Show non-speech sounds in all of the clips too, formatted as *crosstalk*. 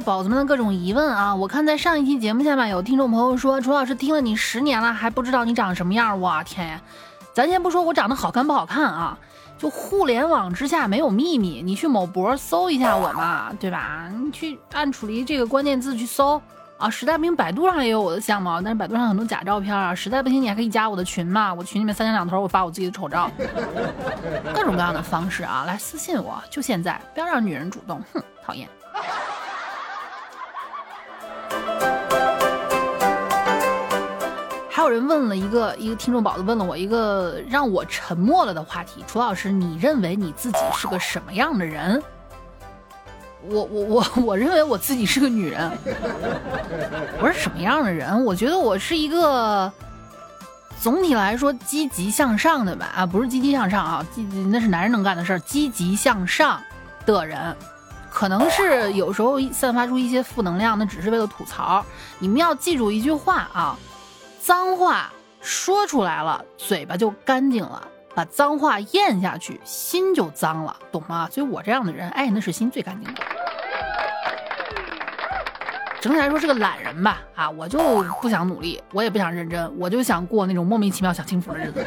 宝子们的各种疑问啊！我看在上一期节目下面有听众朋友说，楚老师听了你十年了还不知道你长什么样，我天呀！咱先不说我长得好看不好看啊，就互联网之下没有秘密，你去某博搜一下我嘛，对吧？你去按楚离这个关键字去搜啊，实在不行百度上也有我的相貌，但是百度上很多假照片啊，实在不行你还可以加我的群嘛，我群里面三天两头我发我自己的丑照，各种各样的方式啊，来私信我，就现在，不要让女人主动，哼，讨厌。还有人问了一个一个听众宝子问了我一个让我沉默了的话题，楚老师，你认为你自己是个什么样的人？我我我我认为我自己是个女人。我是什么样的人？我觉得我是一个总体来说积极向上的吧啊，不是积极向上啊，积极那是男人能干的事儿，积极向上的人，可能是有时候散发出一些负能量，那只是为了吐槽。你们要记住一句话啊。脏话说出来了，嘴巴就干净了；把脏话咽下去，心就脏了，懂吗？所以我这样的人，哎，那是心最干净的。整体来说是个懒人吧，啊，我就不想努力，我也不想认真，我就想过那种莫名其妙享清福的日子。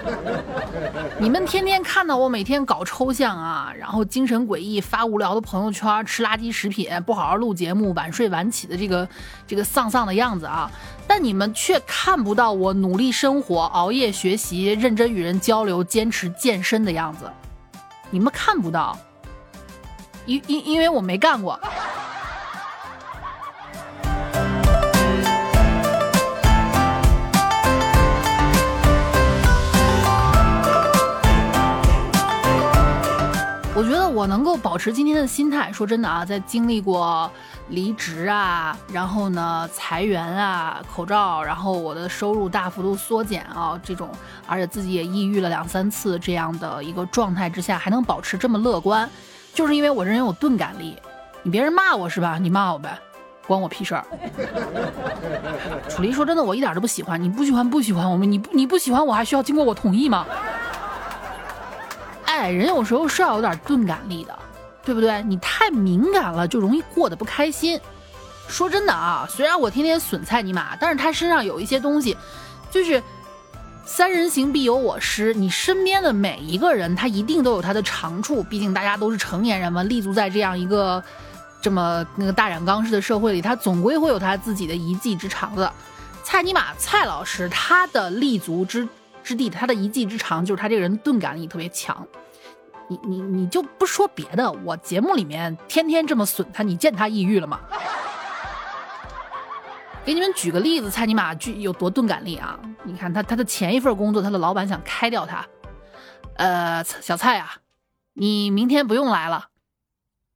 *laughs* 你们天天看到我每天搞抽象啊，然后精神诡异，发无聊的朋友圈，吃垃圾食品，不好好录节目，晚睡晚起的这个这个丧丧的样子啊，但你们却看不到我努力生活、熬夜学习、认真与人交流、坚持健身的样子，你们看不到，因因因为我没干过。我觉得我能够保持今天的心态。说真的啊，在经历过离职啊，然后呢裁员啊，口罩，然后我的收入大幅度缩减啊，这种，而且自己也抑郁了两三次这样的一个状态之下，还能保持这么乐观，就是因为我这人有钝感力。你别人骂我是吧？你骂我呗，关我屁事儿。楚离说真的，我一点都不喜欢。你不喜欢不喜欢我们，你不你不喜欢我还需要经过我同意吗？哎，人有时候是要有点钝感力的，对不对？你太敏感了，就容易过得不开心。说真的啊，虽然我天天损菜尼玛，但是他身上有一些东西，就是三人行必有我师。你身边的每一个人，他一定都有他的长处。毕竟大家都是成年人嘛，立足在这样一个这么那个大染缸式的社会里，他总归会有他自己的一技之长的。蔡尼玛蔡老师，他的立足之之地，他的一技之长就是他这个人钝感力特别强。你你你就不说别的，我节目里面天天这么损他，你见他抑郁了吗？给你们举个例子，蔡尼玛具有多钝感力啊！你看他他的前一份工作，他的老板想开掉他。呃，小蔡啊，你明天不用来了。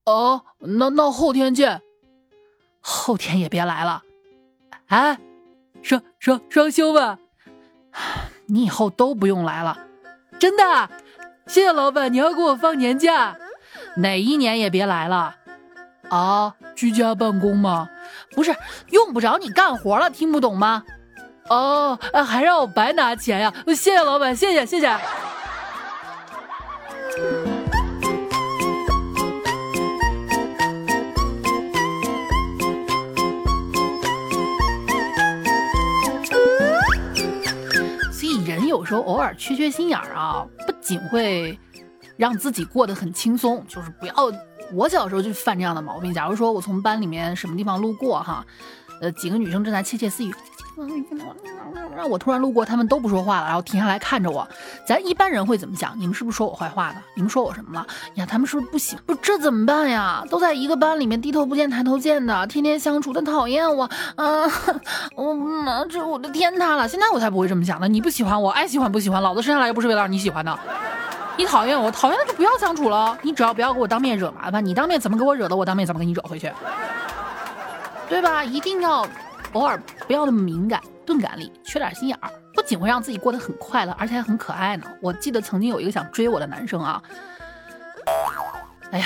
哦，那那后天见。后天也别来了。哎，双双双休吧。*sighs* 你以后都不用来了，真的。谢谢老板，你要给我放年假，哪一年也别来了啊！居家办公吗？不是，用不着你干活了，听不懂吗？哦，还让我白拿钱呀！谢谢老板，谢谢谢谢。所以人有时候偶尔缺缺心眼儿啊。仅会让自己过得很轻松，就是不要。我小时候就犯这样的毛病。假如说我从班里面什么地方路过，哈，呃，几个女生正在窃窃私语，让我突然路过，他们都不说话了，然后停下来看着我。咱一般人会怎么想？你们是不是说我坏话呢？你们说我什么了？呀，他们是不是不喜？不，这怎么办呀？都在一个班里面，低头不见抬头见的，天天相处，他讨厌我，啊，*laughs* 我，这我的天塌了。现在我才不会这么想呢。你不喜欢我，爱喜欢不喜欢，老子生下来又不是为了让你喜欢的。你讨厌我，讨厌那就不要相处了。你只要不要给我当面惹麻烦，你当面怎么给我惹的，我当面怎么给你惹回去，对吧？一定要偶尔不要那么敏感，钝感力，缺点心眼儿，不仅会让自己过得很快乐，而且还很可爱呢。我记得曾经有一个想追我的男生啊，哎呀，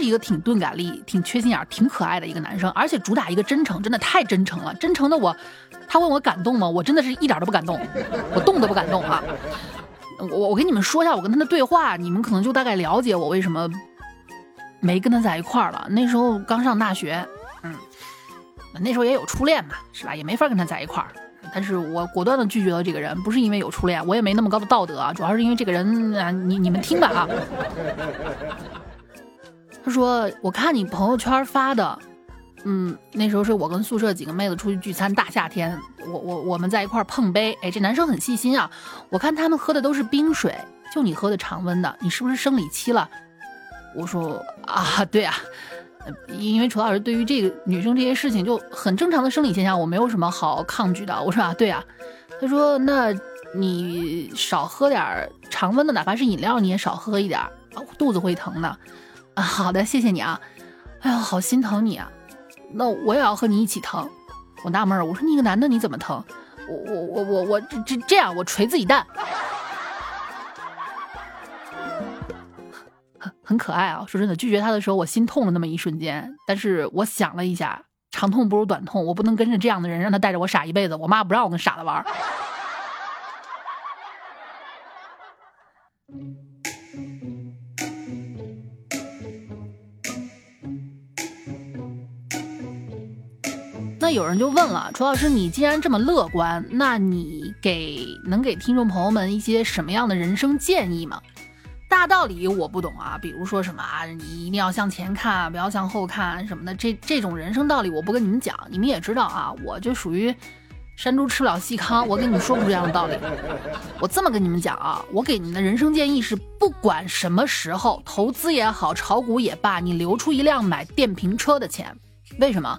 是一个挺钝感力、挺缺心眼、挺可爱的一个男生，而且主打一个真诚，真的太真诚了，真诚的我。他问我感动吗？我真的是一点都不感动，我动都不敢动啊！我我跟你们说一下我跟他的对话，你们可能就大概了解我为什么没跟他在一块儿了。那时候刚上大学，嗯，那时候也有初恋嘛，是吧？也没法跟他在一块儿。但是我果断的拒绝了这个人，不是因为有初恋，我也没那么高的道德啊，主要是因为这个人啊，你你们听吧啊。他说：“我看你朋友圈发的，嗯，那时候是我跟宿舍几个妹子出去聚餐，大夏天，我我我们在一块碰杯，哎，这男生很细心啊，我看他们喝的都是冰水，就你喝的常温的，你是不是生理期了？”我说：“啊，对啊。”因为楚老师对于这个女生这些事情就很正常的生理现象，我没有什么好抗拒的。我说啊，对啊。他说，那你少喝点常温的，哪怕是饮料你也少喝一点，肚子会疼的。啊，好的，谢谢你啊。哎呀，好心疼你啊。那我也要和你一起疼。我纳闷儿，我说你一个男的你怎么疼？我我我我我这这这样，我捶自己蛋。很可爱啊！说真的，拒绝他的时候，我心痛了那么一瞬间。但是我想了一下，长痛不如短痛，我不能跟着这样的人，让他带着我傻一辈子。我妈不让我跟傻子玩。有人就问了，楚老师，你既然这么乐观，那你给能给听众朋友们一些什么样的人生建议吗？大道理我不懂啊，比如说什么啊，你一定要向前看，不要向后看什么的，这这种人生道理我不跟你们讲，你们也知道啊，我就属于山猪吃不了细糠，我跟你们说不出这样的道理。我这么跟你们讲啊，我给你们的人生建议是，不管什么时候投资也好，炒股也罢，你留出一辆买电瓶车的钱。为什么？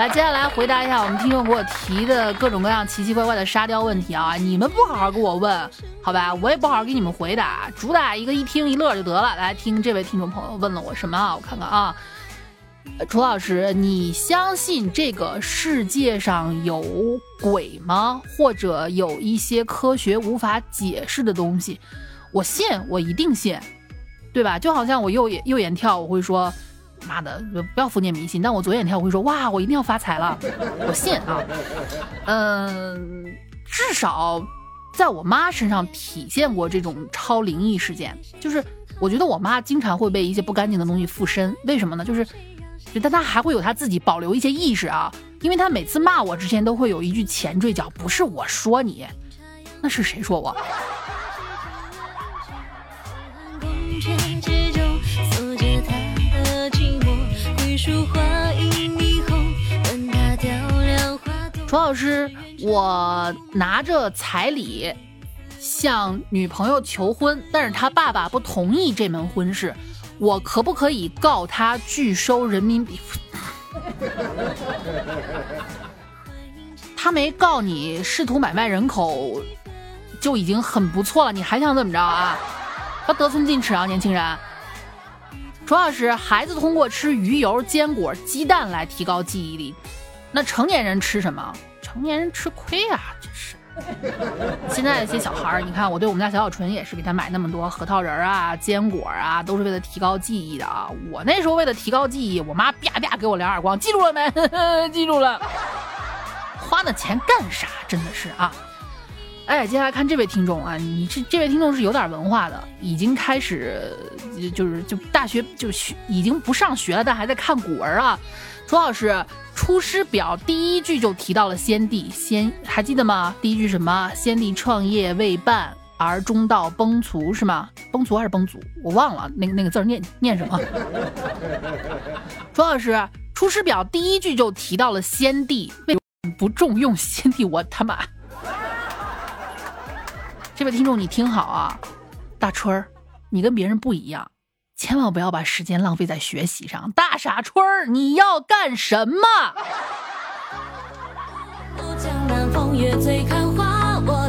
来，接下来回答一下我们听众给我提的各种各样奇奇怪怪的沙雕问题啊！你们不好好给我问，好吧，我也不好好给你们回答，主打一个一听一乐就得了。来听这位听众朋友问了我什么啊？我看看啊，楚老师，你相信这个世界上有鬼吗？或者有一些科学无法解释的东西？我信，我一定信，对吧？就好像我右眼右眼跳，我会说。妈的，不要封建迷信！但我左眼跳，我会说哇，我一定要发财了，*laughs* 我信啊。嗯，至少在我妈身上体现过这种超灵异事件。就是我觉得我妈经常会被一些不干净的东西附身，为什么呢？就是，但她还会有她自己保留一些意识啊，因为她每次骂我之前都会有一句前缀叫“不是我说你”，那是谁说我？楚老师，我拿着彩礼向女朋友求婚，但是他爸爸不同意这门婚事，我可不可以告他拒收人民币？*laughs* 他没告你试图买卖人口，就已经很不错了，你还想怎么着啊？要得寸进尺啊，年轻人！主要是孩子通过吃鱼油、坚果、鸡蛋来提高记忆力，那成年人吃什么？成年人吃亏啊！真是。*laughs* 现在一些小孩儿，你看我对我们家小小纯也是给他买那么多核桃仁啊、坚果啊，都是为了提高记忆的啊。我那时候为了提高记忆，我妈啪啪给我两耳光，记住了没？*laughs* 记住了。花那钱干啥？真的是啊。哎，接下来看这位听众啊，你这这位听众是有点文化的，已经开始就是就大学就学已经不上学了，但还在看古文啊。楚老师《出师表》第一句就提到了先帝，先还记得吗？第一句什么？先帝创业未半而中道崩殂是吗？崩殂还是崩殂？我忘了那个那个字念念什么。楚老师《出师表》第一句就提到了先帝，为不重用先帝？我他妈！这位听众你听好啊大春儿你跟别人不一样千万不要把时间浪费在学习上大傻春儿你要干什么？江南风月最花我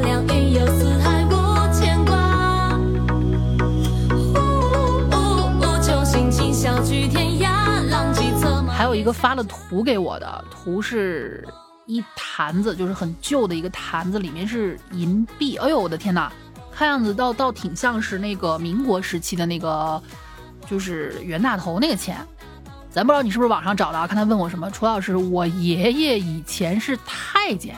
牵挂去天涯浪迹还有一个发了图给我的图是一坛子，就是很旧的一个坛子，里面是银币。哎呦，我的天哪，看样子倒倒挺像是那个民国时期的那个，就是袁大头那个钱。咱不知道你是不是网上找的？看他问我什么，楚老师，我爷爷以前是太监，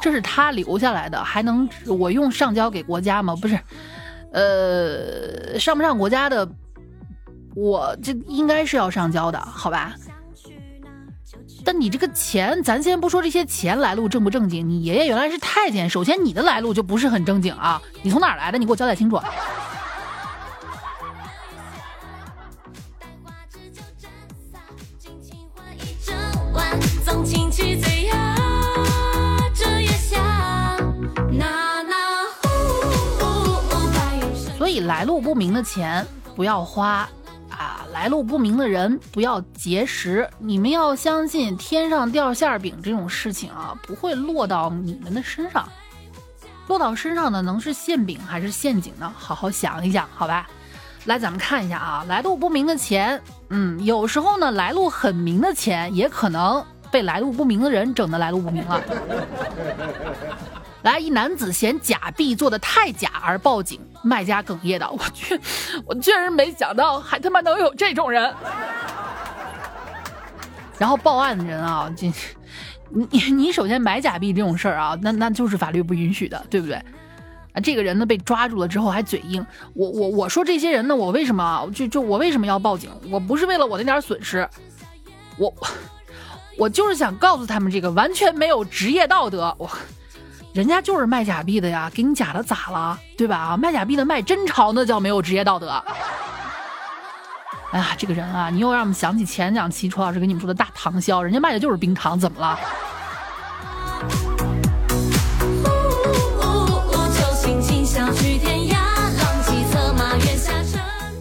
这是他留下来的，还能我用上交给国家吗？不是，呃，上不上国家的？我这应该是要上交的，好吧？但你这个钱，咱先不说这些钱来路正不正经，你爷爷原来是太监，首先你的来路就不是很正经啊！你从哪儿来的？你给我交代清楚。所以来路不明的钱不要花。啊，来路不明的人不要结识。你们要相信天上掉馅饼这种事情啊，不会落到你们的身上。落到身上的能是馅饼还是陷阱呢？好好想一想，好吧。来，咱们看一下啊，来路不明的钱，嗯，有时候呢，来路很明的钱也可能被来路不明的人整的来路不明了。*laughs* 来，一男子嫌假币做的太假而报警，卖家哽咽道：“ *laughs* 我去，我确实没想到还他妈能有这种人。*laughs* ”然后报案的人啊，这你你你首先买假币这种事儿啊，那那就是法律不允许的，对不对？啊，这个人呢被抓住了之后还嘴硬，我我我说这些人呢，我为什么就就我为什么要报警？我不是为了我那点损失，我我就是想告诉他们这个完全没有职业道德，我。人家就是卖假币的呀，给你假的咋了？对吧？啊，卖假币的卖真钞，那叫没有职业道德。哎呀，这个人啊，你又让我们想起前两期楚老师跟你们说的大唐销，人家卖的就是冰糖，怎么了？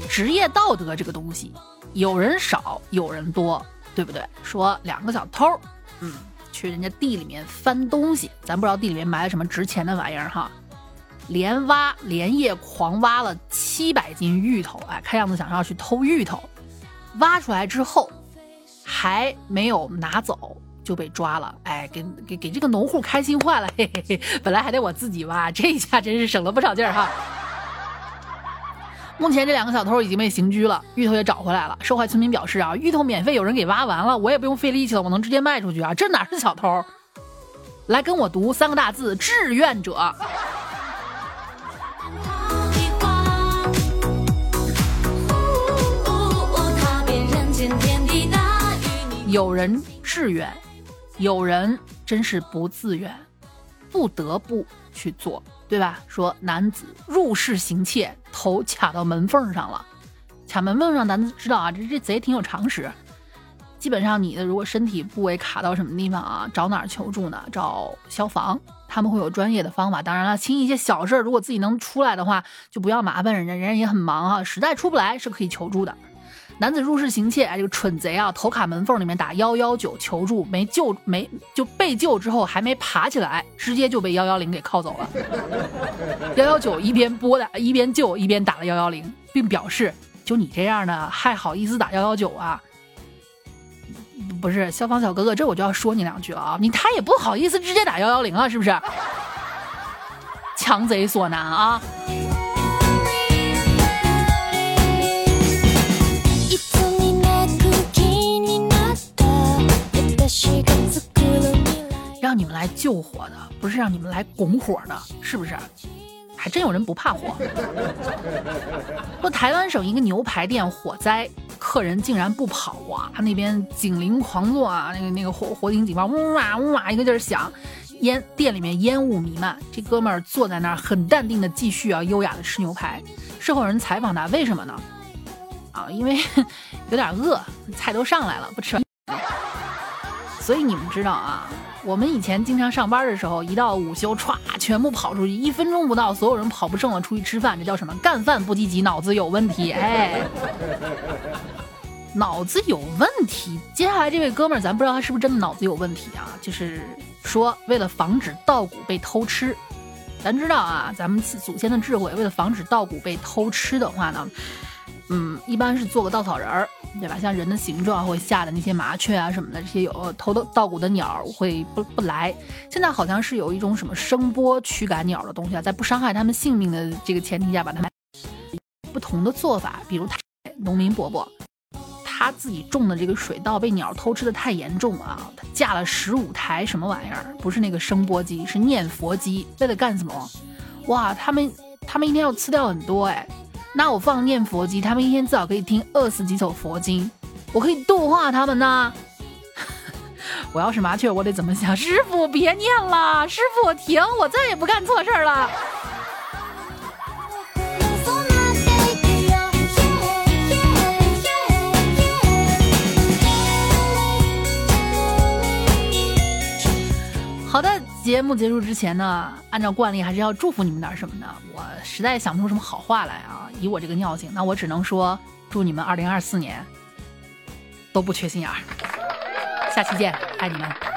职业道德这个东西，有人少，有人多，对不对？说两个小偷，嗯。去人家地里面翻东西，咱不知道地里面埋了什么值钱的玩意儿哈。连挖连夜狂挖了七百斤芋头，哎，看样子想要去偷芋头。挖出来之后还没有拿走就被抓了，哎，给给给这个农户开心坏了，嘿嘿嘿，本来还得我自己挖，这一下真是省了不少劲儿哈。目前这两个小偷已经被刑拘了，芋头也找回来了。受害村民表示啊，芋头免费有人给挖完了，我也不用费力气了，我能直接卖出去啊，这哪是小偷？来跟我读三个大字：志愿者。有人志愿，有人真是不自愿，不得不去做。对吧？说男子入室行窃，头卡到门缝上了。卡门缝上，咱知道啊，这这贼挺有常识。基本上你的如果身体部位卡到什么地方啊，找哪儿求助呢？找消防，他们会有专业的方法。当然了，轻一些小事儿，如果自己能出来的话，就不要麻烦人家，人家也很忙啊。实在出不来，是可以求助的。男子入室行窃，哎，这个蠢贼啊，头卡门缝里面打幺幺九求助，没救没就被救之后还没爬起来，直接就被幺幺零给铐走了。*laughs* 幺幺九一边拨打一边救一边打了幺幺零，并表示就你这样的还好意思打幺幺九啊？不是消防小哥哥，这我就要说你两句了啊！你他也不好意思直接打幺幺零啊，是不是？*laughs* 强贼所难啊！让你们来救火的，不是让你们来拱火的，是不是？还真有人不怕火。说台湾省一个牛排店火灾，客人竟然不跑哇！他那边警铃狂作啊，那个那个火火警警报呜哇呜哇一个劲儿响，烟店里面烟雾弥漫。这哥们儿坐在那儿很淡定的继续啊优雅的吃牛排。事后有人采访他，为什么呢？啊，因为 *laughs* 有点饿，菜都上来了，不吃。所以你们知道啊，我们以前经常上班的时候，一到午休，歘，全部跑出去，一分钟不到，所有人跑不剩了，出去吃饭，这叫什么？干饭不积极，脑子有问题。*laughs* 哎，脑子有问题。接下来这位哥们儿，咱不知道他是不是真的脑子有问题啊？就是说，为了防止稻谷被偷吃，咱知道啊，咱们祖先的智慧，为了防止稻谷被偷吃的话呢，嗯，一般是做个稻草人儿。对吧？像人的形状会吓的那些麻雀啊什么的，这些有头的稻谷的鸟会不不来。现在好像是有一种什么声波驱赶鸟的东西啊，在不伤害它们性命的这个前提下，把它们不同的做法，比如农民伯伯。他自己种的这个水稻被鸟偷吃的太严重啊！他架了十五台什么玩意儿？不是那个声波机，是念佛机。为了干什么？哇，他们他们一天要吃掉很多哎。那我放念佛机，他们一天至少可以听二十几首佛经，我可以度化他们呐。*laughs* 我要是麻雀，我得怎么想？师傅别念了，师傅停，我再也不干错事儿了。好的，节目结束之前呢，按照惯例还是要祝福你们点什么的？我实在想不出什么好话来啊！以我这个尿性，那我只能说祝你们二零二四年都不缺心眼儿。下期见，爱你们。